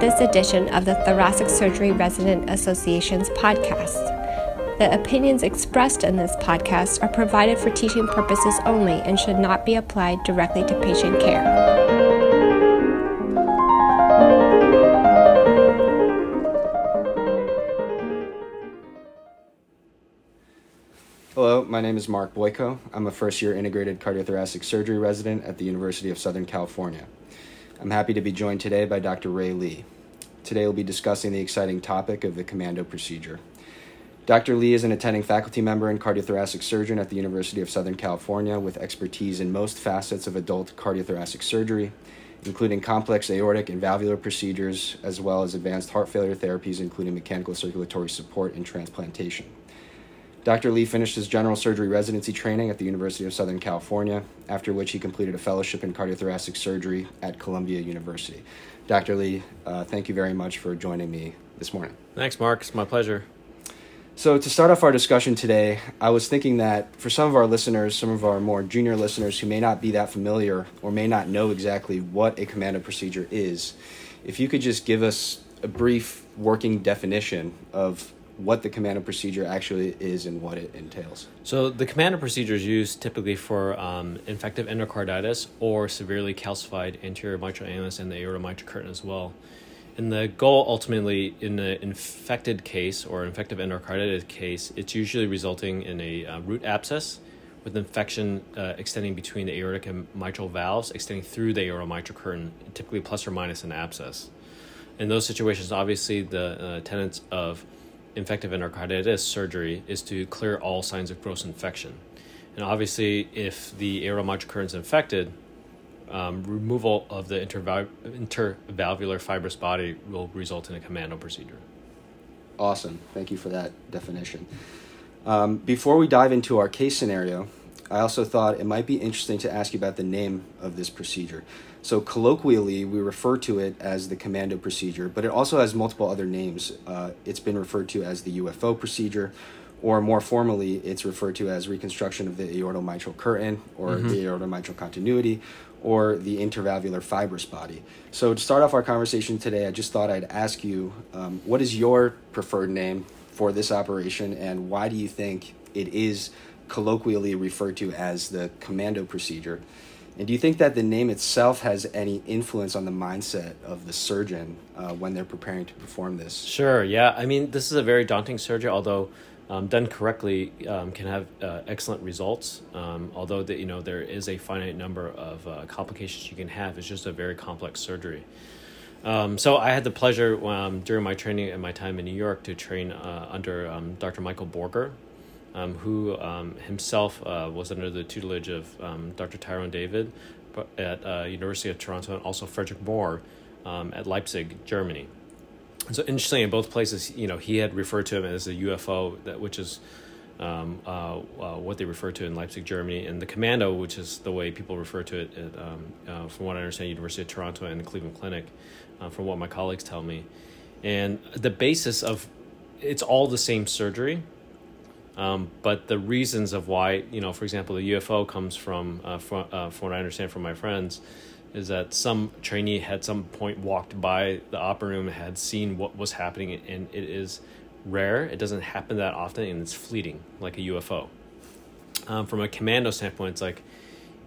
this edition of the Thoracic Surgery Resident Association's podcast. The opinions expressed in this podcast are provided for teaching purposes only and should not be applied directly to patient care. Hello, my name is Mark Boyko. I'm a first year integrated cardiothoracic surgery resident at the University of Southern California. I'm happy to be joined today by Dr. Ray Lee. Today we'll be discussing the exciting topic of the commando procedure. Dr. Lee is an attending faculty member and cardiothoracic surgeon at the University of Southern California with expertise in most facets of adult cardiothoracic surgery, including complex aortic and valvular procedures, as well as advanced heart failure therapies, including mechanical circulatory support and transplantation. Dr. Lee finished his general surgery residency training at the University of Southern California, after which he completed a fellowship in cardiothoracic surgery at Columbia University. Dr. Lee, uh, thank you very much for joining me this morning. Thanks, Mark. It's my pleasure. So, to start off our discussion today, I was thinking that for some of our listeners, some of our more junior listeners who may not be that familiar or may not know exactly what a commando procedure is, if you could just give us a brief working definition of what the command commando procedure actually is and what it entails. So, the command commando procedure is used typically for um, infective endocarditis or severely calcified anterior mitral annulus and the aortic mitral curtain as well. And the goal ultimately in an infected case or infective endocarditis case, it's usually resulting in a uh, root abscess with infection uh, extending between the aortic and mitral valves, extending through the aortic mitral curtain, typically plus or minus an abscess. In those situations, obviously, the uh, tenets of infective endocarditis surgery is to clear all signs of gross infection. And obviously, if the aortomitral curtain is infected, um, removal of the interval- intervalvular fibrous body will result in a commando procedure. Awesome. Thank you for that definition. Um, before we dive into our case scenario, I also thought it might be interesting to ask you about the name of this procedure. So, colloquially, we refer to it as the commando procedure, but it also has multiple other names. Uh, it's been referred to as the UFO procedure, or more formally, it's referred to as reconstruction of the aortomitral curtain, or mm-hmm. the aortomitral continuity, or the intervalvular fibrous body. So, to start off our conversation today, I just thought I'd ask you um, what is your preferred name for this operation, and why do you think it is colloquially referred to as the commando procedure? And do you think that the name itself has any influence on the mindset of the surgeon uh, when they're preparing to perform this? Sure, yeah. I mean, this is a very daunting surgery, although um, done correctly um, can have uh, excellent results. Um, although that you know there is a finite number of uh, complications you can have, it's just a very complex surgery. Um, so I had the pleasure um, during my training and my time in New York to train uh, under um, Dr. Michael Borger, who um, himself uh, was under the tutelage of um, Dr. Tirone David at uh, University of Toronto and also Frederick Mohr um, at Leipzig, Germany. So interestingly, in both places, you know, he had referred to him as a UFO, that which is um, uh, uh, what they refer to in Leipzig, Germany, and the Commando, which is the way people refer to it, at, um, uh, from what I understand, University of Toronto and the Cleveland Clinic, uh, from what my colleagues tell me. And the basis of it's all the same surgery, um, but the reasons of why, you know, for example, the UFO comes from, uh, from, uh, from what I understand from my friends, is that some trainee had some point walked by the operating room, had seen what was happening, and it is rare. It doesn't happen that often, and it's fleeting, like a UFO. Um, from a commando standpoint, it's like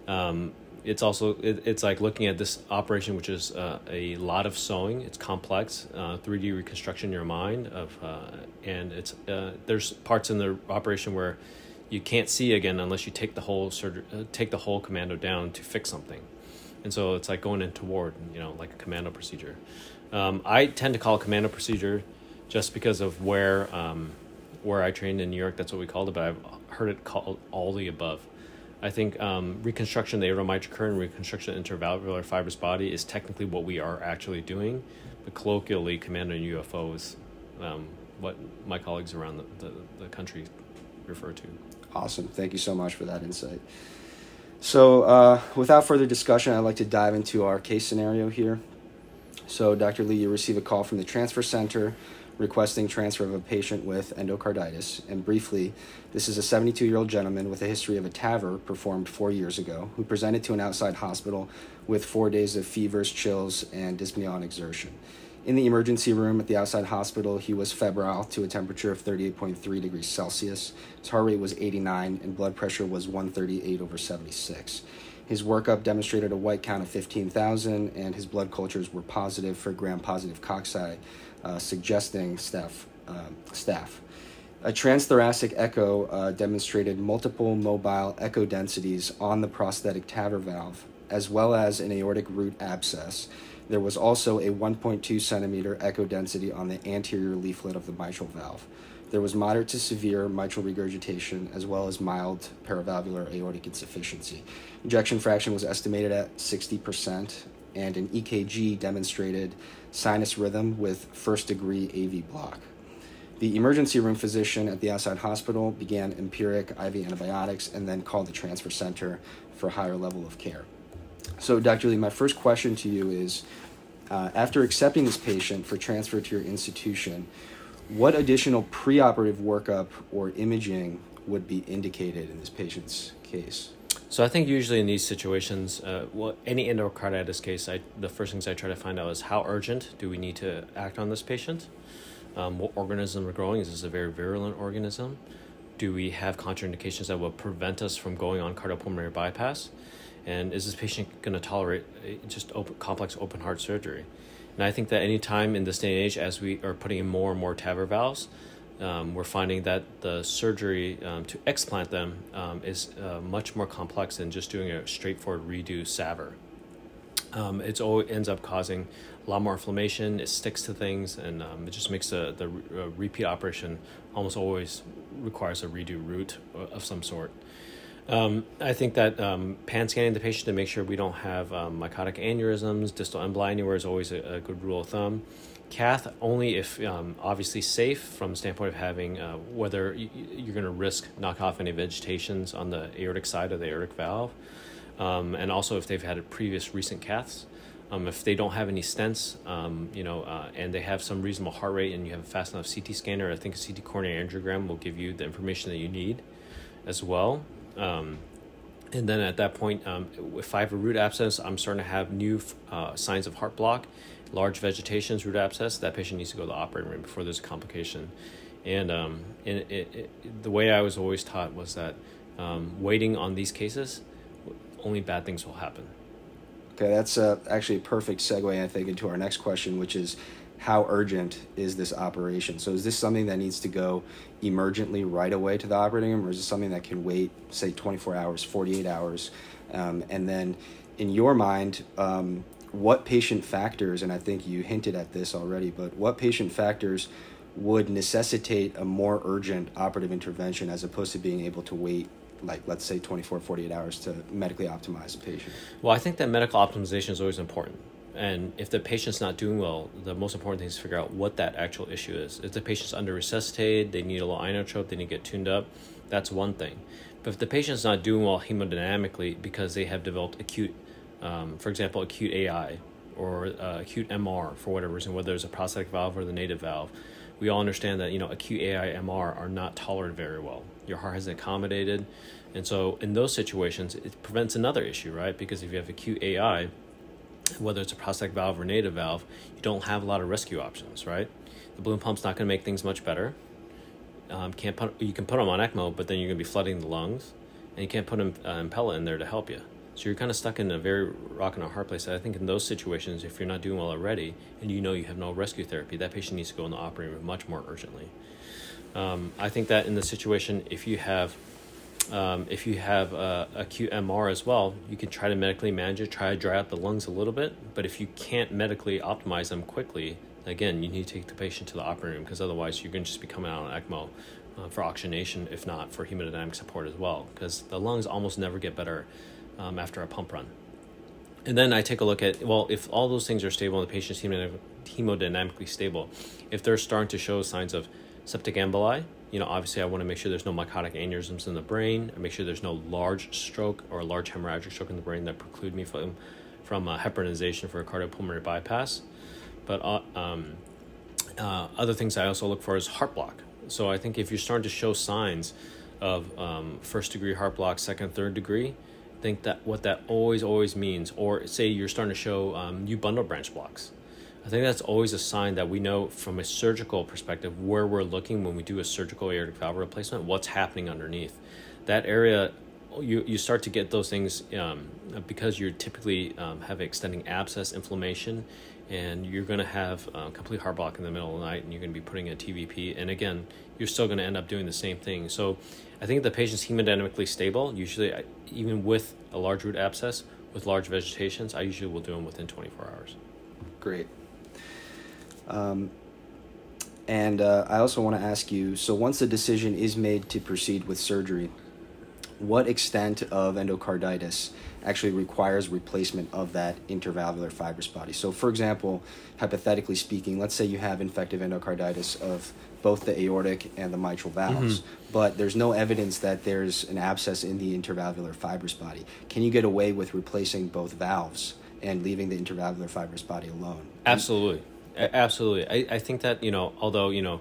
um, it's also it, it's like looking at this operation which is uh, a lot of sewing. It's complex uh, 3d reconstruction in your mind of uh, and it's uh, there's parts in the operation where you can't see again unless you take the whole surgery, take the whole commando down to fix something. And so it's like going into ward you know like a commando procedure. Um, i tend to call commando procedure just because of where um, where i trained in new york. That's what we called it but i've heard it called all the above I think um, reconstruction of the aortomitral curtain, reconstruction of intervalvular fibrous body is technically what we are actually doing, but colloquially, commando UFO is um, what my colleagues around the, the, the, country refer to. Awesome. Thank you so much for that insight. So, uh, without further discussion, I'd like to dive into our case scenario here. So, Dr. Lee, you receive a call from the transfer center requesting transfer of a patient with endocarditis. And briefly, this is a 72 year old gentleman with a history of a TAVR performed four years ago who presented to an outside hospital with four days of fevers, chills, and dyspnea on exertion. In the emergency room at the outside hospital, he was febrile to a temperature of 38.3 degrees Celsius. His heart rate was 89 and blood pressure was 138 over 76. His workup demonstrated a white count of 15,000 and his blood cultures were positive for gram positive cocci, uh, suggesting staph. Uh, staph. A transthoracic echo uh, demonstrated multiple mobile echo densities on the prosthetic TAVR valve, as well as an aortic root abscess. There was also a 1.2 centimeter echo density on the anterior leaflet of the mitral valve. There was moderate to severe mitral regurgitation, as well as mild paravalvular aortic insufficiency. Ejection fraction was estimated at 60%, and an EKG demonstrated sinus rhythm with first degree AV block. The emergency room physician at the outside hospital began empiric IV antibiotics and then called the transfer center for higher level of care. So, Dr. Lee, my first question to you is uh, after accepting this patient for transfer to your institution, what additional preoperative workup or imaging would be indicated in this patient's case? So I think usually in these situations, uh, well, any endocarditis case, I, the first things I try to find out is how urgent do we need to act on this patient um, what organism are growing. Is this a very virulent organism? Do we have contraindications that will prevent us from going on cardiopulmonary bypass? And is this patient going to tolerate uh, just open, complex open heart surgery? And I think that any time in this day and age, as we are putting in more and more TAVR valves, um, we're finding that the surgery um, to explant them um, is uh, much more complex than just doing a straightforward redo SAVR. Um, it ends up causing a lot more inflammation. It sticks to things, and um, it just makes the uh, repeat operation almost always requires a redo root of some sort. Um, I think that um, pan scanning the patient to make sure we don't have um, mycotic aneurysms, distal emboli anywhere is always a, a, good rule of thumb. Cath only if um, obviously safe from the standpoint of having uh, whether you're going to risk knock off any vegetations on the aortic side of the aortic valve, um, and also if they've had previous recent caths. Um, if they don't have any stents, um, you know, uh, and they have some reasonable heart rate, and you have a fast enough CT scanner, I think a CT coronary angiogram will give you the information that you need, as well. Um, and then at that point, um, if I have a root abscess, I'm starting to have new uh, signs of heart block, large vegetations, root abscess. That patient needs to go to the operating room before there's a complication. And, um, it, it, the way I was always taught was that um, waiting on these cases, only bad things will happen. Okay, that's uh, actually a perfect segue, I think, into our next question, which is how urgent is this operation? So, is this something that needs to go emergently right away to the operating room, or is this something that can wait, say, 24 hours, 48 hours? Um, and then, in your mind, um, what patient factors, and I think you hinted at this already, but what patient factors would necessitate a more urgent operative intervention as opposed to being able to wait like let's say 24 48 hours to medically optimize a patient well i think that medical optimization is always important and if the patient's not doing well the most important thing is to figure out what that actual issue is if the patient's under resuscitated they need a little inotrope they need to get tuned up that's one thing but if the patient's not doing well hemodynamically because they have developed acute um, for example acute ai or uh, acute mr for whatever reason whether it's a prosthetic valve or the native valve we all understand that you know acute ai mr are not tolerated very well your heart hasn't accommodated. And so in those situations, it prevents another issue, right? Because if you have acute AI, whether it's a prosthetic valve or native valve, you don't have a lot of rescue options, right? The balloon pump's not going to make things much better. Um, can't put, you can put them on ECMO, but then you're going to be flooding the lungs, and you can't put an uh, Impella in there to help you. So you're kind of stuck in a very rock and a hard place. I think in those situations, if you're not doing well already, and you know you have no rescue therapy, that patient needs to go in the operating room much more urgently. Um, I think that in the situation, if you have um, if you have a acute MR as well, you can try to medically manage it, try to dry out the lungs a little bit. But if you can't medically optimize them quickly, again, you need to take the patient to the operating room because otherwise you're going to just be coming out on ECMO uh, for oxygenation, if not for hemodynamic support as well, because the lungs almost never get better um, after a pump run. And then I take a look at well, if all those things are stable and the patient's hemodynamically stable, if they're starting to show signs of septic emboli. You know, obviously, I want to make sure there's no mycotic aneurysms in the brain. I make sure there's no large stroke or large hemorrhagic stroke in the brain that preclude me from from uh, heparinization for a cardiopulmonary bypass. But uh, um, uh, other things I also look for is heart block. So I think if you're starting to show signs of um, first degree heart block, second, third degree, think that what that always always means, or say you're starting to show um, new bundle branch blocks I think that's always a sign that we know from a surgical perspective where we're looking when we do a surgical aortic valve replacement, what's happening underneath. That area, you, you start to get those things um, because you're typically um, have extending abscess inflammation and you're going to have a complete heart block in the middle of the night and you're going to be putting a TVP. And again, you're still going to end up doing the same thing. So I think the patient's hemodynamically stable, usually, even with a large root abscess, with large vegetations, I usually will do them within 24 hours. Great. Um, and uh, I also want to ask you so, once the decision is made to proceed with surgery, what extent of endocarditis actually requires replacement of that intervalvular fibrous body? So, for example, hypothetically speaking, let's say you have infective endocarditis of both the aortic and the mitral valves, mm-hmm. but there's no evidence that there's an abscess in the intervalvular fibrous body. Can you get away with replacing both valves and leaving the intervalvular fibrous body alone? Absolutely. Absolutely. I, I think that, you know, although, you know,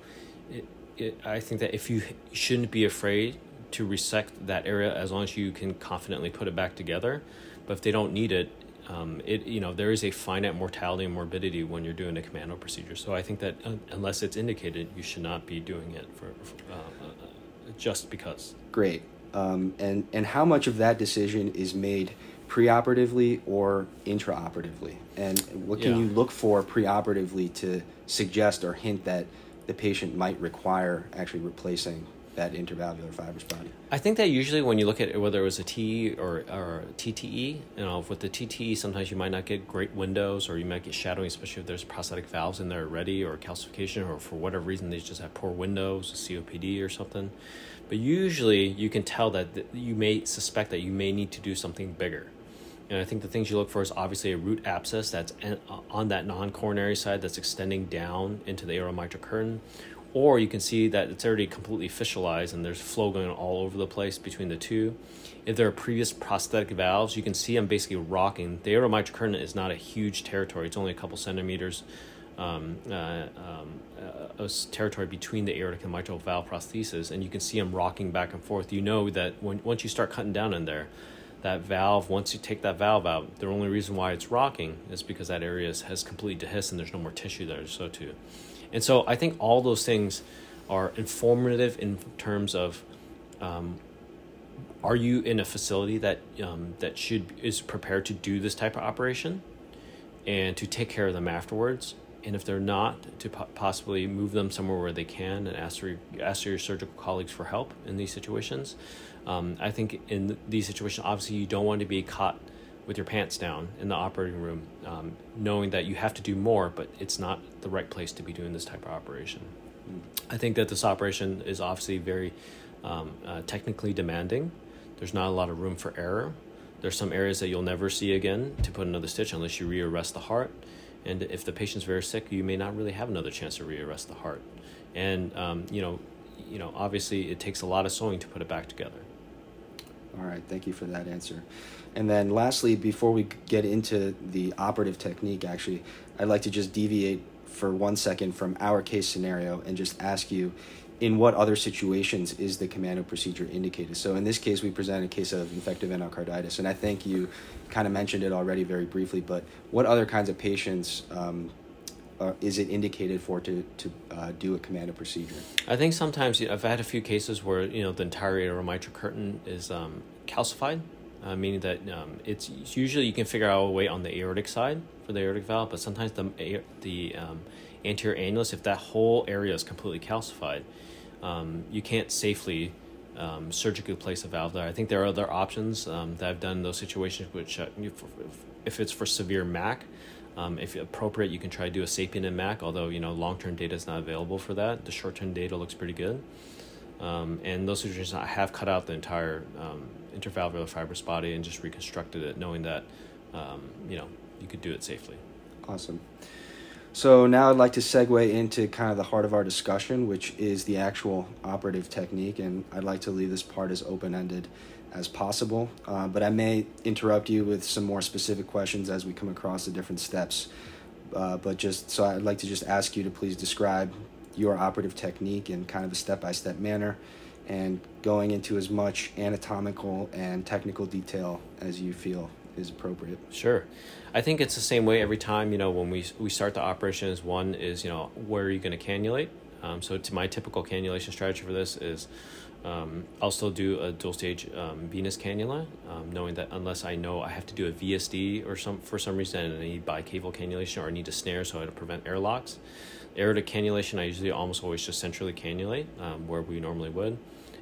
it, it, I think that if you shouldn't be afraid to resect that area as long as you can confidently put it back together, but if they don't need it, um, it you know there is a finite mortality and morbidity when you're doing a commando procedure. So I think that uh, unless it's indicated, you should not be doing it for, for uh, uh, just because. Great. Um, and and how much of that decision is made preoperatively or intraoperatively? And what can yeah. you look for preoperatively to suggest or hint that the patient might require actually replacing that intervalvular fibrous body? I think that usually when you look at whether it was a TEE or, or TTE, you know, with the TTE, sometimes you might not get great windows or you might get shadowing, especially if there's prosthetic valves in there already or calcification or for whatever reason they just have poor windows, COPD or something. But usually you can tell that you may suspect that you may need to do something bigger. And I think the things you look for is obviously a root abscess that's on that non coronary side that's extending down into the aortomitral curtain, or you can see that it's already completely fistularized and there's flow going all over the place between the two. If there are previous prosthetic valves, you can see I'm basically rocking. The aortomitral curtain is not a huge territory; it's only a couple centimeters um, uh, um, uh, territory between the aortic and mitral valve prosthesis, and you can see them rocking back and forth. You know that when once you start cutting down in there, that valve, once you take that valve out, the only reason why it's rocking is because that area has completely dehisced and there's no more tissue there. So too. And so I think all those things are informative in terms of um, are you in a facility that um, that should is prepared to do this type of operation and to take care of them afterwards and if they're not to po- possibly move them somewhere where they can and ask your, ask your surgical colleagues for help in these situations um, i think in these situations obviously you don't want to be caught with your pants down in the operating room, um, knowing that you have to do more, but it's not the right place to be doing this type of operation. I think that this operation is obviously very um, uh, technically demanding. There's not a lot of room for error. There's some areas that you'll never see again to put another stitch unless you rearrest the heart. And if the patient's very sick, you may not really have another chance to rearrest the heart. And um, you know, you know, obviously, it takes a lot of sewing to put it back together. All right, thank you for that answer. And then lastly, before we get into the operative technique, actually, I'd like to just deviate for one second from our case scenario and just ask you in what other situations is the commando procedure indicated? So in this case, we present a case of infective endocarditis, and I think you kind of mentioned it already very briefly, but what other kinds of patients um, uh, is it indicated for to, to uh, do a command commando procedure? I think sometimes you know, I've had a few cases where you know the entire aortomitral curtain is um, calcified, uh, meaning that um, it's, it's, usually you can figure out a way on the aortic side for the aortic valve, but sometimes the the um, anterior annulus, if that whole area is completely calcified, um, you can't safely um, surgically place a valve there. I think there are other options um, that I've done in those situations, which uh, if it's for severe MAC. Um, if appropriate, you can try to do a sapien and MAC, although you know long-term data is not available for that. The short-term data looks pretty good. Um, and those situations, I have cut out the entire um, intervalvular fibrous body and just reconstructed it, knowing that um, you know you could do it safely. Awesome. So now I'd like to segue into kind of the heart of our discussion, which is the actual operative technique, and I'd like to leave this part as open-ended as possible. Uh, but I may interrupt you with some more specific questions as we come across the different steps. Uh, but just so I'd like to just ask you to please describe your operative technique in kind of a step-by-step manner and going into as much anatomical and technical detail as you feel is appropriate. Sure. I think it's the same way every time, you know, when we, we start the operation is one is, you know, where are you going to cannulate? Um, so to my typical cannulation strategy for this is um, I'll still do a dual stage um, venous cannula, um, knowing that unless I know I have to do a VSD or some for some reason and I need bicaval cannulation or I need a snare so I to prevent airlocks. Aortic cannulation, I usually almost always just centrally cannulate um, where we normally would.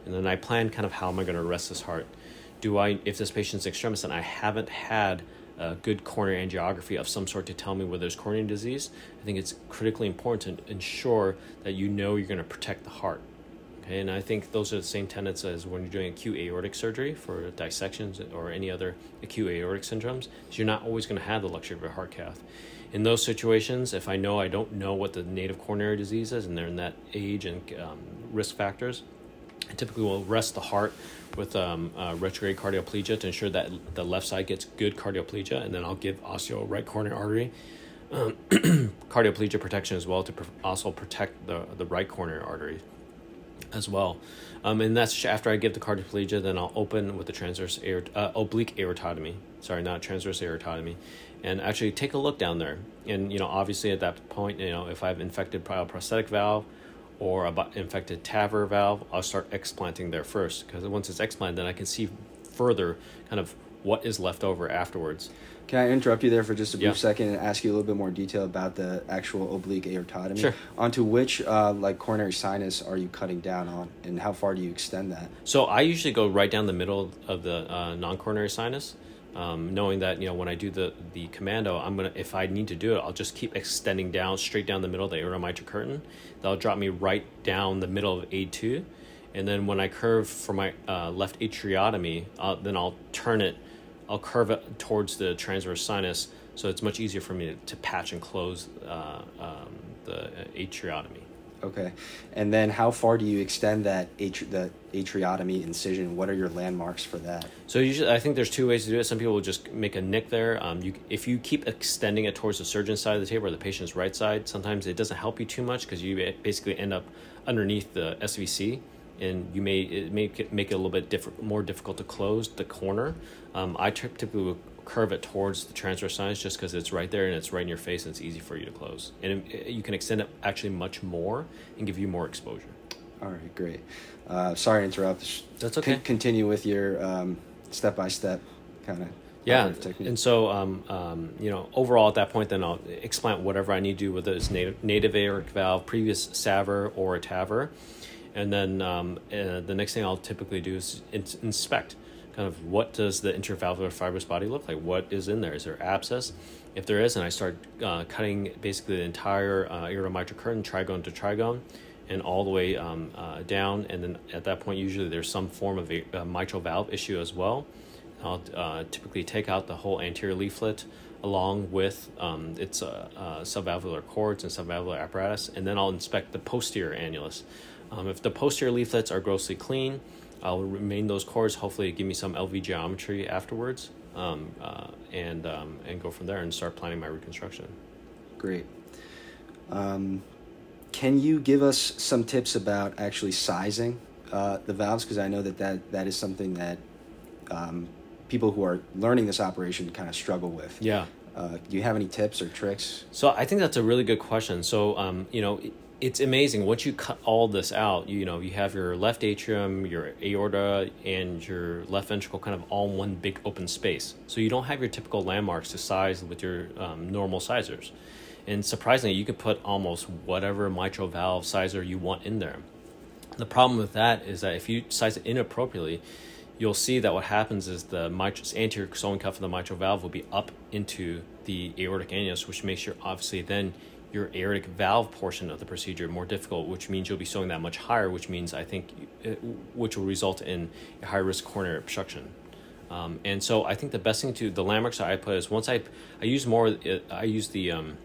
And then I plan kind of how am I going to arrest this heart. Do I, if this patient's extremis and I haven't had a good coronary angiography of some sort to tell me whether there's coronary disease, I think it's critically important to ensure that you know you're going to protect the heart. And I think those are the same tenets as when you're doing acute aortic surgery for dissections or any other acute aortic syndromes. You're not always going to have the luxury of a heart cath. In those situations, if I know I don't know what the native coronary disease is and they're in that age and um, risk factors, I typically will rest the heart with um, retrograde cardioplegia to ensure that the left side gets good cardioplegia, and then I'll give ostial right coronary artery um, cardioplegia protection as well to also protect the, the right coronary artery as well. Um, and that's after I give the cardioplegia, then I'll open with the transverse aort- uh, oblique aortotomy. Sorry, not transverse aortotomy, and actually take a look down there. And you know, obviously at that point, you know, if I have infected prosthetic valve or a infected TAVR valve, I'll start explanting there first because once it's explanted, then I can see further kind of what is left over afterwards. Can I interrupt you there for just a brief Yeah. second and ask you a little bit more detail about the actual oblique aortotomy? Sure. Onto which uh, like coronary sinus are you cutting down on, and how far do you extend that? So I usually go right down the middle of the uh, non-coronary sinus, um, knowing that you know when I do the the commando, I'm gonna if I need to do it, I'll just keep extending down straight down the middle of the aortomitral curtain. That'll drop me right down the middle of A two, and then when I curve for my uh, left atriotomy, uh, then I'll turn it, I'll curve it towards the transverse sinus, so it's much easier for me to, to patch and close uh, um, the atriotomy. Okay, and then how far do you extend that atri- the atriotomy incision? What are your landmarks for that? So usually, I think there's two ways to do it. Some people will just make a nick there. Um, you, if you keep extending it towards the surgeon's side of the table or the patient's right side, sometimes it doesn't help you too much because you basically end up underneath the SVC, and you may it make it make it a little bit diff- more difficult to close the corner. Um, I typically would curve it towards the transverse sinus just because it's right there and it's right in your face and it's easy for you to close. And it, you can extend it actually much more and give you more exposure. All right, great. Uh, sorry to interrupt. That's okay. con- continue with your step by step kind of Yeah, and so um, um, you know, overall at that point, then I'll explant whatever I need to do, whether it's native, native aortic valve, previous SAVR or a TAVR, and then um, uh, the next thing I'll typically do is in- inspect, kind of what does the intervalvular fibrous body look like? What is in there? Is there abscess? If there is, and I start uh, cutting basically the entire uh, aortomitral curtain, trigone to trigone, and all the way um, uh, down, and then at that point, usually there's some form of a, a mitral valve issue as well. I'll uh, typically take out the whole anterior leaflet along with um, its uh, uh, subvalvular cords and subvalvular apparatus, and then I'll inspect the posterior annulus. Um, if the posterior leaflets are grossly clean, I'll remain those cores. Hopefully, give me some LV geometry afterwards, um, uh, and um, and go from there and start planning my reconstruction. Great. Um, can you give us some tips about actually sizing uh, the valves? Because I know that, that that is something that um, people who are learning this operation kind of struggle with. Yeah. Uh, do you have any tips or tricks? So I think that's a really good question. So um, you know, it, it's amazing once you cut all this out. You know, you have your left atrium, your aorta, and your left ventricle kind of all in one big open space. So you don't have your typical landmarks to size with your um, normal sizers. And surprisingly, you can put almost whatever mitral valve sizer you want in there. The problem with that is that if you size it inappropriately, you'll see that what happens is the mitral, anterior sewing cuff of the mitral valve will be up into the aortic annulus, which makes your obviously then your aortic valve portion of the procedure more difficult, which means you'll be sewing that much higher, which means I think, uh, which will result in a high risk coronary obstruction. Um, and so I think the best thing to the landmarks that I put is once I I use more uh, I use the um,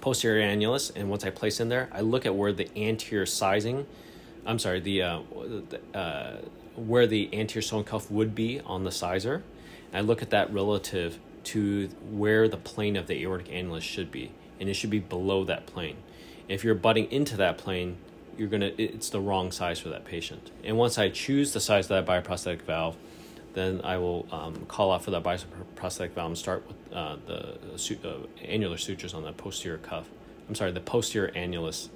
posterior annulus, and once I place in there, I look at where the anterior sizing, I'm sorry, the, uh, the uh, where the anterior sewing cuff would be on the sizer, and I look at that relative to where the plane of the aortic annulus should be, and it should be below that plane. If you're butting into that plane, you're gonna it's the wrong size for that patient. And once I choose the size of that bioprosthetic valve, then I will um, call out for that bioprosthetic valve and start with uh, the su- uh, annular sutures on the posterior cuff. I'm sorry, the posterior annulus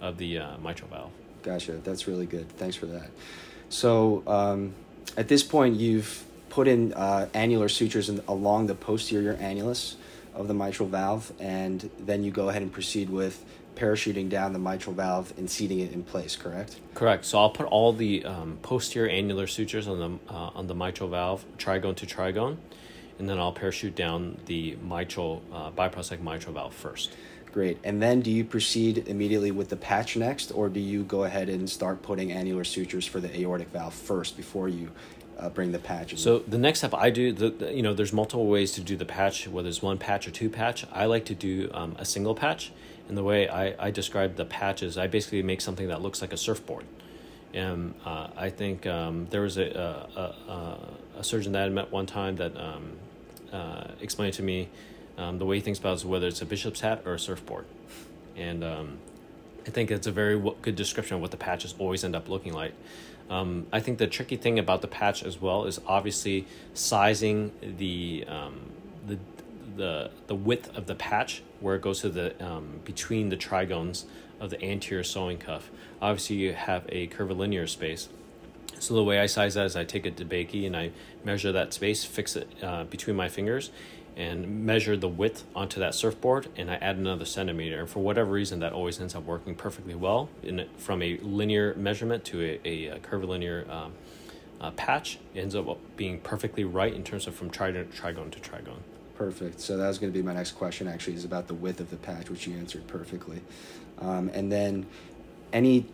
of the uh, mitral valve. Gotcha. That's really good. Thanks for that. So um, at this point, you've put in uh, annular sutures in, along the posterior annulus of the mitral valve, and then you go ahead and proceed with parachuting down the mitral valve and seating it in place. Correct. Correct. So I'll put all the um, posterior annular sutures on the uh, on the mitral valve, trigone to trigone, and then I'll parachute down the mitral uh, bioprosthetic mitral valve first. Great. And then do you proceed immediately with the patch next, or do you go ahead and start putting annular sutures for the aortic valve first before you uh, bring the patch? In? So the next step I do, the, the, you know, there's multiple ways to do the patch, whether it's one patch or two patch. I like to do um, a single patch. And the way I, I describe the patch is I basically make something that looks like a surfboard. And uh, I think um, there was a, a, a, a, surgeon that I met one time that um, uh, explained to me um, the way he thinks about is whether it's a bishop's hat or a surfboard. And um, I think it's a very good description of what the patches always end up looking like. Um, I think the tricky thing about the patch as well is obviously sizing the um, the the the width of the patch where it goes to the um, between the trigones of the anterior sewing cuff. Obviously, you have a curvilinear space. So the way I size that is I take a DeBakey and I measure that space, fix it uh, between my fingers, and measure the width onto that surfboard and I add another centimeter. And for whatever reason, that always ends up working perfectly well in from a linear measurement to a, a, a curvilinear um, uh, patch. Ends up being perfectly right in terms of from trigone to trigone to trigone. Perfect. So that was going to be my next question. Actually, is about the width of the patch, which you answered perfectly. Um, and then, any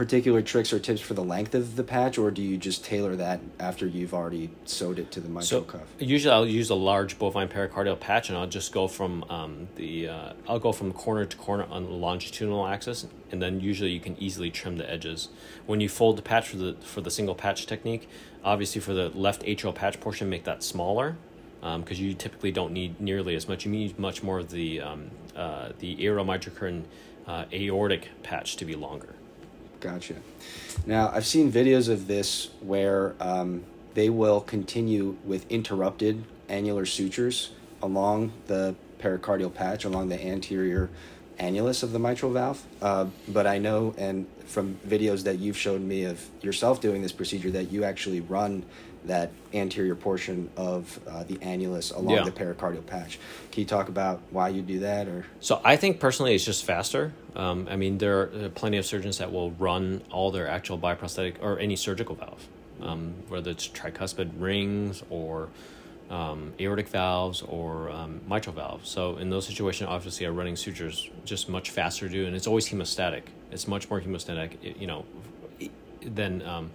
particular tricks or tips for the length of the patch, or do you just tailor that after you've already sewed it to the mitral so cuff? Usually, I'll use a large bovine pericardial patch, and I'll just go from um, the uh, I'll go from corner to corner on the longitudinal axis, and then usually you can easily trim the edges. When you fold the patch for the for the single patch technique, obviously for the left atrial patch portion, make that smaller because um, you typically don't need nearly as much. You need much more of the um, uh, the uh, aortic patch to be longer. Gotcha. Now, I've seen videos of this where um, they will continue with interrupted annular sutures along the pericardial patch, along the anterior annulus of the mitral valve. Uh, but I know, and from videos that you've shown me of yourself doing this procedure, that you actually run that anterior portion of uh, the annulus along yeah. the pericardial patch. Can you talk about why you do that, or? So I think personally, it's just faster. Um, I mean, there are plenty of surgeons that will run all their actual bioprosthetic or any surgical valve, um, whether it's tricuspid rings or um, aortic valves or um, mitral valves. So in those situations, obviously, a running suture is just much faster to do, and it's always hemostatic. It's much more hemostatic, you know, than. Um,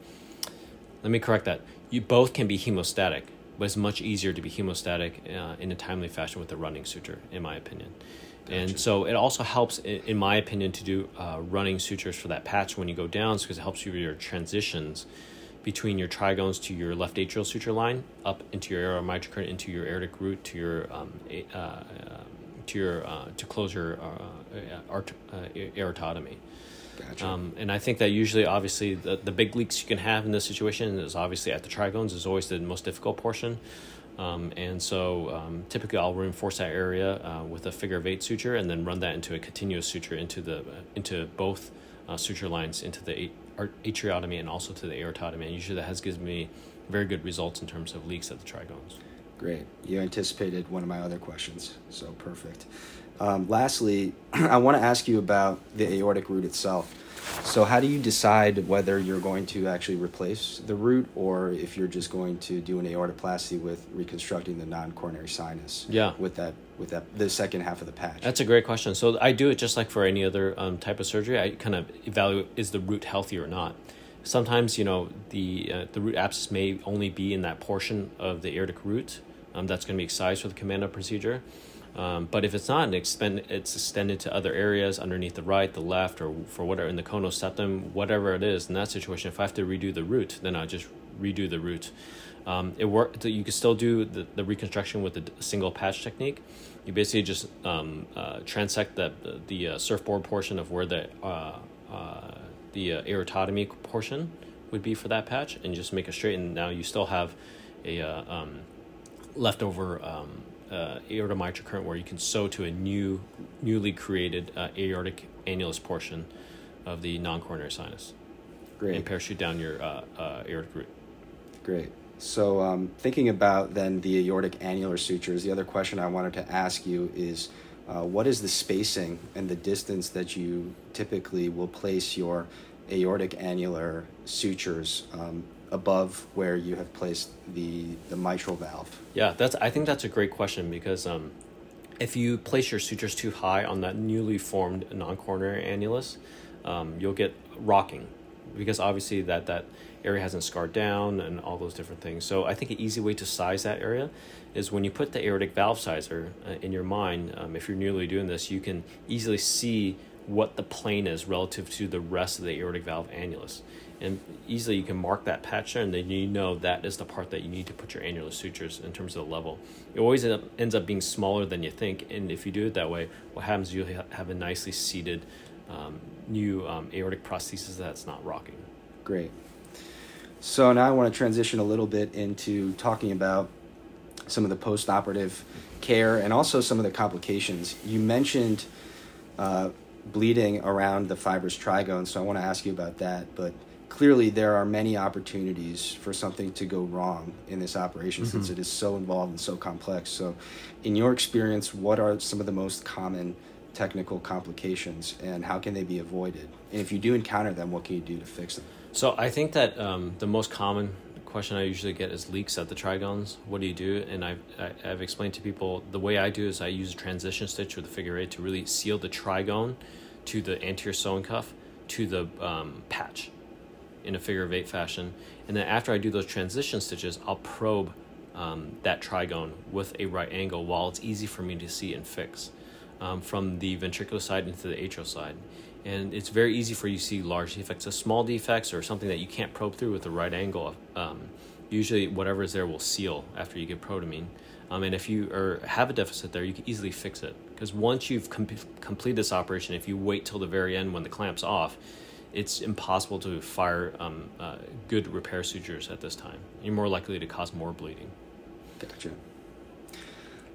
let me correct that you both can be hemostatic, but it's much easier to be hemostatic uh, in a timely fashion with a running suture, in my opinion. Gotcha. And so it also helps, in my opinion, to do uh, running sutures for that patch when you go down, because it helps you with your transitions between your trigones to your left atrial suture line, up into your aortomitral curtain, into your aortic root, to your um, uh, to your uh, to close your uh, art, uh, aortotomy. Gotcha. Um, and I think that usually, obviously, the, the big leaks you can have in this situation is obviously at the trigones is always the most difficult portion. Um, and so um, typically I'll reinforce that area uh, with a figure of eight suture and then run that into a continuous suture into the uh, into both uh, suture lines into the atriotomy and also to the aortotomy. And usually that has given me very good results in terms of leaks at the trigones. Great. You anticipated one of my other questions, so perfect. Um, lastly, I want to ask you about the aortic root itself. So, how do you decide whether you're going to actually replace the root or if you're just going to do an aortoplasty with reconstructing the non-coronary sinus? Yeah. With that, with that, the second half of the patch. That's a great question. So, I do it just like for any other um, type of surgery. I kind of evaluate is the root healthy or not. Sometimes, you know, the uh, the root abscess may only be in that portion of the aortic root. Um, that's going to be excised for the commando procedure. Um, but if it's not, expend, it's extended to other areas underneath the right, the left, or for whatever in the conoseptum, whatever it is. In that situation, if I have to redo the root, then I just redo the root. Um, it work. You can still do the, the reconstruction with the single patch technique. You basically just um, uh, transect the the uh, surfboard portion of where the uh, uh the uh, aortotomy portion would be for that patch, and just make it straight. And now you still have a uh, um, leftover um, uh, aorta mitral curtain where you can sew to a new, newly created uh, aortic annulus portion of the non-coronary sinus. Great. And parachute down your uh, uh, aortic root. Great. So, um, thinking about then the aortic annular sutures, the other question I wanted to ask you is uh, what is the spacing and the distance that you typically will place your aortic annular sutures um, above where you have placed the, the mitral valve? Yeah, that's. I think that's a great question because um, if you place your sutures too high on that newly formed non-coronary annulus, um, you'll get rocking because obviously that that area hasn't scarred down and all those different things. So I think an easy way to size that area is when you put the aortic valve sizer uh, in your mind. Um, if you're newly doing this, you can easily see what the plane is relative to the rest of the aortic valve annulus. And easily you can mark that patch and then you know that is the part that you need to put your annular sutures in terms of the level. It always end up, ends up being smaller than you think, and if you do it that way, what happens is you'll have a nicely seated um, new um, aortic prosthesis that's not rocking. Great. So now I want to transition a little bit into talking about some of the post-operative care and also some of the complications. You mentioned uh, bleeding around the fibrous trigone, so I want to ask you about that. But clearly, there are many opportunities for something to go wrong in this operation mm-hmm. since it is so involved and so complex. So, in your experience, what are some of the most common technical complications and how can they be avoided? And if you do encounter them, what can you do to fix them? So I think that um, the most common question I usually get is leaks at the trigones. What do you do? And I've, I, have explained to people the way I do is I use a transition stitch with a figure eight to really seal the trigone to the anterior sewing cuff to the um, patch in a figure of eight fashion. And then after I do those transition stitches, I'll probe um, that trigone with a right angle while it's easy for me to see and fix um, from the ventricular side into the atrial side and it's very easy for you to see large defects. So small defects or something that you can't probe through with the right angle, um, usually whatever is there will seal after you get protamine. Um, and if you are, have a deficit there, you can easily fix it. Because once you've com- completed this operation, if you wait till the very end when the clamp's off, it's impossible to fire um, uh, good repair sutures at this time. You're more likely to cause more bleeding. Gotcha.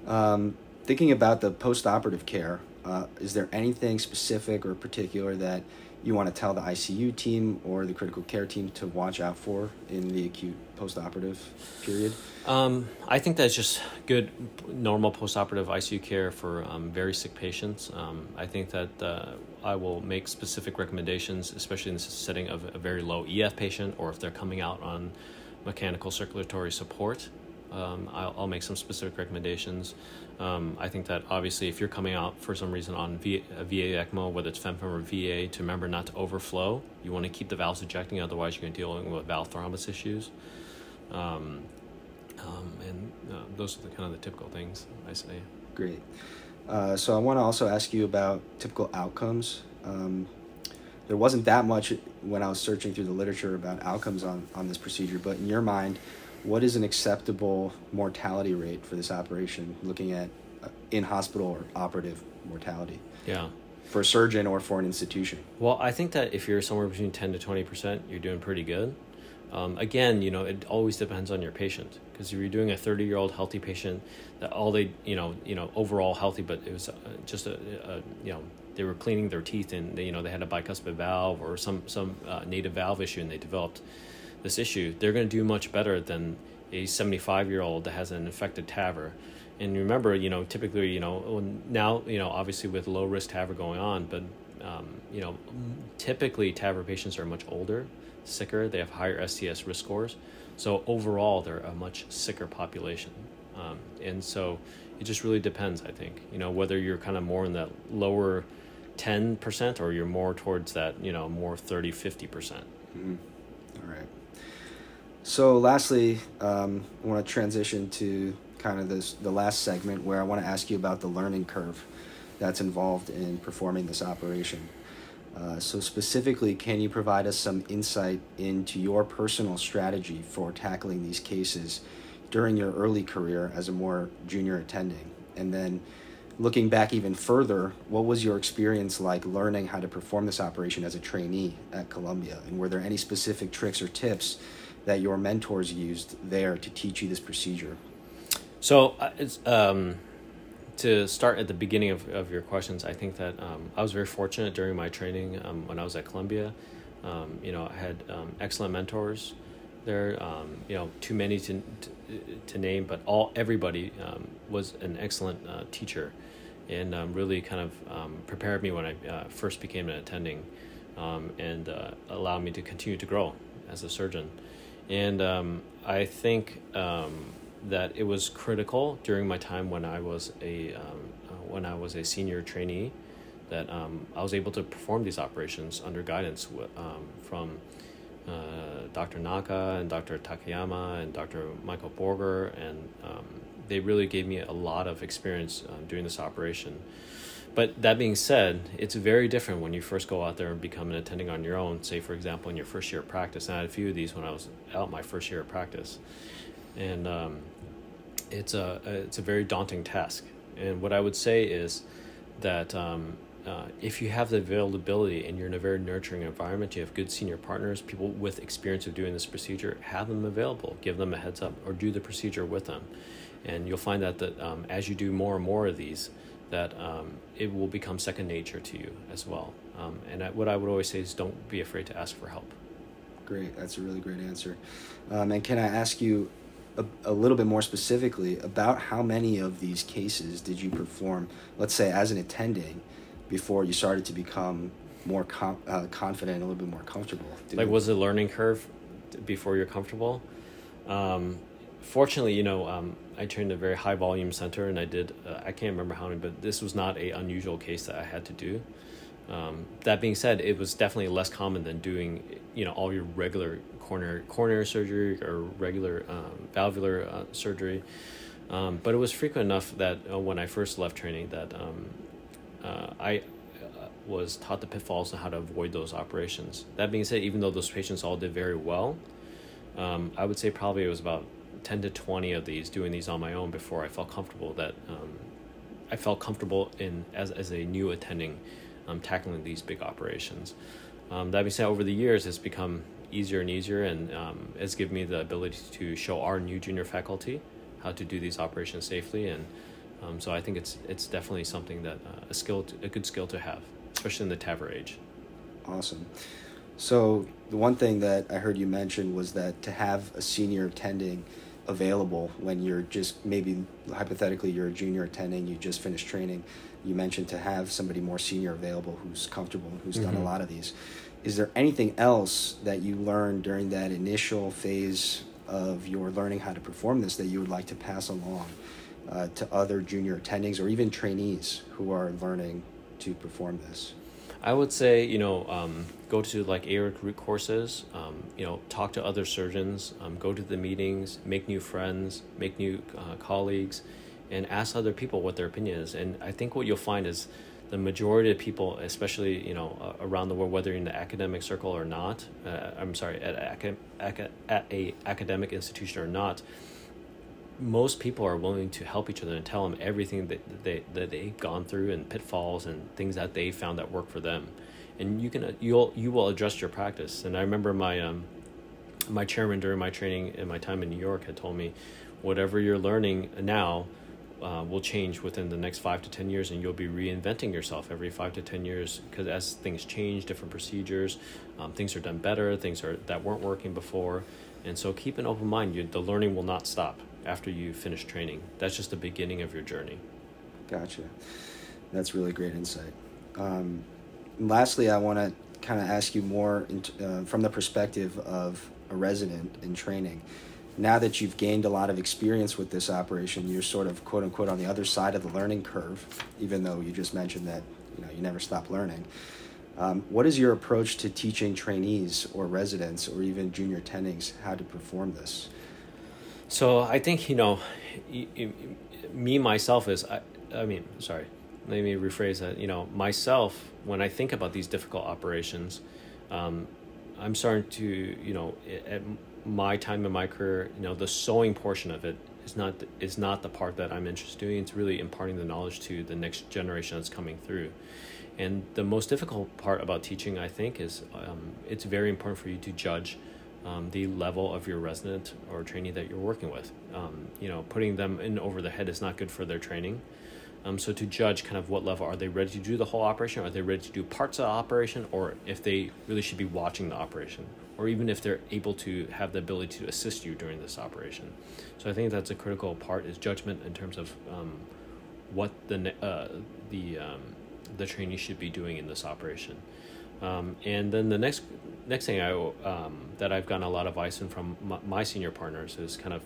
Um, thinking about the post-operative care, uh, is there anything specific or particular that you want to tell the ICU team or the critical care team to watch out for in the acute postoperative period? Um, I think that's just good, normal postoperative ICU care for um, very sick patients. Um, I think that uh, I will make specific recommendations, especially in the setting of a very low EF patient or if they're coming out on mechanical circulatory support. Um, I'll, I'll, make some specific recommendations. Um, I think that obviously, if you're coming out for some reason on VA, VA ECMO, whether it's FEMFEM or VA, to remember not to overflow. You want to keep the valves ejecting, otherwise, you're going to deal with valve thrombus issues. Um, um, and uh, those are the kind of the typical things I say. Great. Uh, so I want to also ask you about typical outcomes. Um, there wasn't that much when I was searching through the literature about outcomes on, on this procedure, but in your mind, what is an acceptable mortality rate for this operation, looking at uh, in hospital or operative mortality? Yeah. For a surgeon or for an institution? Well, I think that if you're somewhere between 10 to 20%, you're doing pretty good. Um, again, you know, it always depends on your patient because if you're doing a 30 year old healthy patient that all they, you know, you know, overall healthy, but it was uh, just a, a, you know, they were cleaning their teeth and they, you know, they had a bicuspid valve or some, some uh, native valve issue and they developed this issue, they're going to do much better than a 75 year old that has an infected TAVR. And remember, you know, typically, you know, now, you know, obviously with low risk TAVR going on, but, um, you know, typically TAVR patients are much older, sicker, they have higher STS risk scores. So overall, they're a much sicker population. Um, and so it just really depends, I think, you know, whether you're kind of more in that lower 10% or you're more towards that, you know, more 30, 50%. percent mm hmm All right. So, lastly, um, I want to transition to kind of this the last segment where I want to ask you about the learning curve that's involved in performing this operation. Uh, so, specifically, can you provide us some insight into your personal strategy for tackling these cases during your early career as a more junior attending? And then, looking back even further, what was your experience like learning how to perform this operation as a trainee at Columbia? And were there any specific tricks or tips that your mentors used there to teach you this procedure? So uh, um, to start at the beginning of, of your questions. I think that um, I was very fortunate during my training um, when I was at Columbia. Um, you know, I had um, excellent mentors there. Um, you know, too many to, to, to name, but all everybody was an excellent uh, teacher, and really kind of prepared me when I uh, first became an attending, and uh, allowed me to continue to grow as a surgeon. And um, I think um, that it was critical during my time when I was a um, uh, when I was a senior trainee that um, I was able to perform these operations under guidance um, from uh, Dr. Naka and Dr. Takayama and Dr. Michael Borger, and they really gave me a lot of experience uh, doing this operation. But that being said, it's very different when you first go out there and become an attending on your own. Say, for example, in your first year of practice. And I had a few of these when I was out my first year of practice, and um, it's a it's a very daunting task. And what I would say is that um, uh, if you have the availability and you're in a very nurturing environment, you have good senior partners, people with experience of doing this procedure, have them available, give them a heads up, or do the procedure with them. And you'll find that, that um, as you do more and more of these, that um, it will become second nature to you as well. Um, and I, what I would always say is don't be afraid to ask for help. Great, that's a really great answer. Um, and can I ask you a, a, little bit more specifically about how many of these cases did you perform, let's say as an attending, before you started to become more com- uh, confident, a little bit more comfortable? Like, was the learning curve before you're comfortable? Um, fortunately, you know, um, I trained a very high volume center, and I did. Uh, I can't remember how many, but this was not a unusual case that I had to do. Um, that being said, it was definitely less common than doing, you know, all your regular coronary coronary surgery or regular um, valvular uh, surgery. Um, but it was frequent enough that uh, when I first left training, that um, uh, I uh, was taught the pitfalls and how to avoid those operations. That being said, even though those patients all did very well, um, I would say probably it was about 10 to 20 of these doing these on my own before I felt comfortable that um, I felt comfortable in as, as a new attending um, tackling these big operations. Um, that being said, over the years, it's become easier and easier, and um, it's given me the ability to show our new junior faculty how to do these operations safely. And um, so I think it's it's definitely something that uh, a skill, to, a good skill to have, especially in the TAVR age. Awesome. So the one thing that I heard you mention was that to have a senior attending available when you're just maybe hypothetically you're a junior attending, you just finished training. You mentioned to have somebody more senior available who's comfortable, who's mm-hmm. done a mm-hmm. lot of these. Is there anything else that you learned during that initial phase of your learning how to perform this that you would like to pass along uh, to other junior attendings or even trainees who are learning to perform this? I would say, you know, um, go to like aortic root courses, um, you know, talk to other surgeons, um, go to the meetings, make new friends, make new uh, colleagues, and ask other people what their opinion is. And I think what you'll find is the majority of people, especially, you know, uh, around the world, whether in the academic circle or not, uh, I'm sorry, at, a, at a academic institution or not, most people are willing to help each other and tell them everything that they that they've gone through and pitfalls and things that they found that work for them, and you can you'll you will adjust your practice. And I remember my um, my chairman during my training and my time in New York had told me, whatever you're learning now. Uh, will change within the next five to ten years, and you'll be reinventing yourself every five to ten years because as things change, different procedures, um, things are done better, things are that weren't working before, and so keep an open mind. You, the learning will not stop after you finish training. That's just the beginning of your journey. Gotcha. That's really great insight. Um, lastly, I want to kind of ask you more in, uh, from the perspective of a resident in training. Now that you've gained a lot of experience with this operation, you're sort of quote unquote on the other side of the learning curve, even though you just mentioned that you know you never stop learning. Um, what is your approach to teaching trainees or residents or even junior attendings how to perform this? So I think you know, me myself is I, I mean sorry, let me rephrase that. You know myself when I think about these difficult operations, um, I'm starting to you know at my time in my career, you know the sewing portion of it is not is not the part that I'm interested in. It's really imparting the knowledge to the next generation that's coming through. And the most difficult part about teaching, I think, is um, it's very important for you to judge um, the level of your resident or trainee that you're working with. Um, you know, putting them in over the head is not good for their training. Um, so to judge kind of what level are they ready to do the whole operation, are they ready to do parts of the operation, or if they really should be watching the operation, or even if they're able to have the ability to assist you during this operation. So I think that's a critical part is judgment in terms of um, what the uh, the um, the trainee should be doing in this operation. Um, and then the next next thing I um, that I've gotten a lot of advice from my, my, senior partners is kind of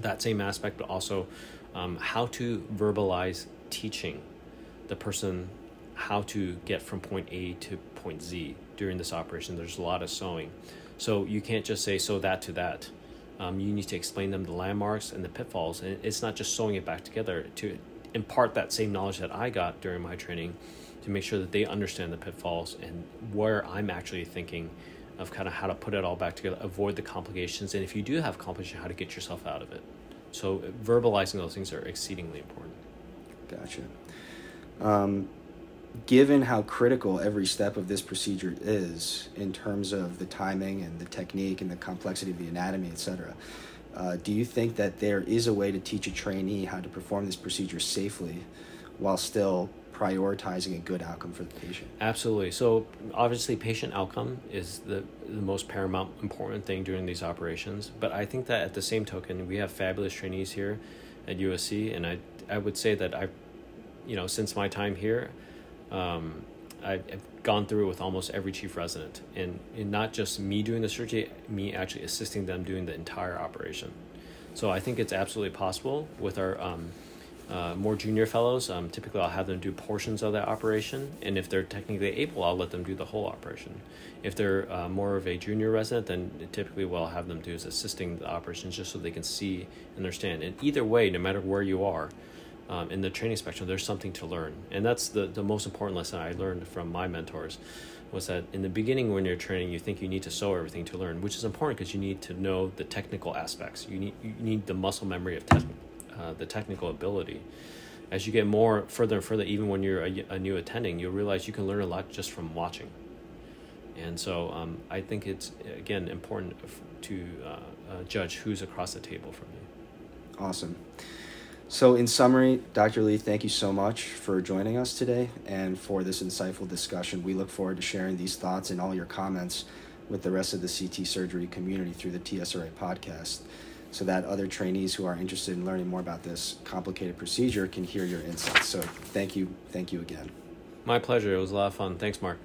that same aspect, but also um, how to verbalize teaching the person how to get from point A to point Z during this operation. There's a lot of sewing, so you can't just say sew that to that. Um, you need to explain them the landmarks and the pitfalls, and it's not just sewing it back together to impart that same knowledge that I got during my training to make sure that they understand the pitfalls and where I'm actually thinking of kind of how to put it all back together, avoid the complications, and if you do have complications, how to get yourself out of it. So verbalizing those things are exceedingly important. Gotcha. Um, given how critical every step of this procedure is in terms of the timing and the technique and the complexity of the anatomy, etc., uh, do you think that there is a way to teach a trainee how to perform this procedure safely while still prioritizing a good outcome for the patient? Absolutely. So obviously, patient outcome is the the most paramount important thing during these operations. But I think that at the same token, we have fabulous trainees here at USC, and I I would say that I, you know, since my time here, um, I've gone through it with almost every chief resident, and, and not just me doing the surgery, me actually assisting them doing the entire operation. So I think it's absolutely possible with our um, uh, more junior fellows. Um, typically, I'll have them do portions of that operation, and if they're technically able, I'll let them do the whole operation. If they're uh, more of a junior resident, then typically what I'll have them do is assisting the operations just so they can see and understand. And either way, no matter where you are, um, in the training spectrum, there's something to learn. And that's the, the most important lesson I learned from my mentors was that in the beginning when you're training, you think you need to sew everything to learn, which is important because you need to know the technical aspects. You need, you need the muscle memory of te- uh, the technical ability. As you get more further and further, even when you're a, a new attending, you'll realize you can learn a lot just from watching. And so um, I think it's, again, important to uh, uh, judge who's across the table from you. Awesome. So, in summary, Dr. Lee, thank you so much for joining us today and for this insightful discussion. We look forward to sharing these thoughts and all your comments with the rest of the CT surgery community through the TSRA podcast so that other trainees who are interested in learning more about this complicated procedure can hear your insights. So, thank you. Thank you again. My pleasure. It was a lot of fun. Thanks, Mark.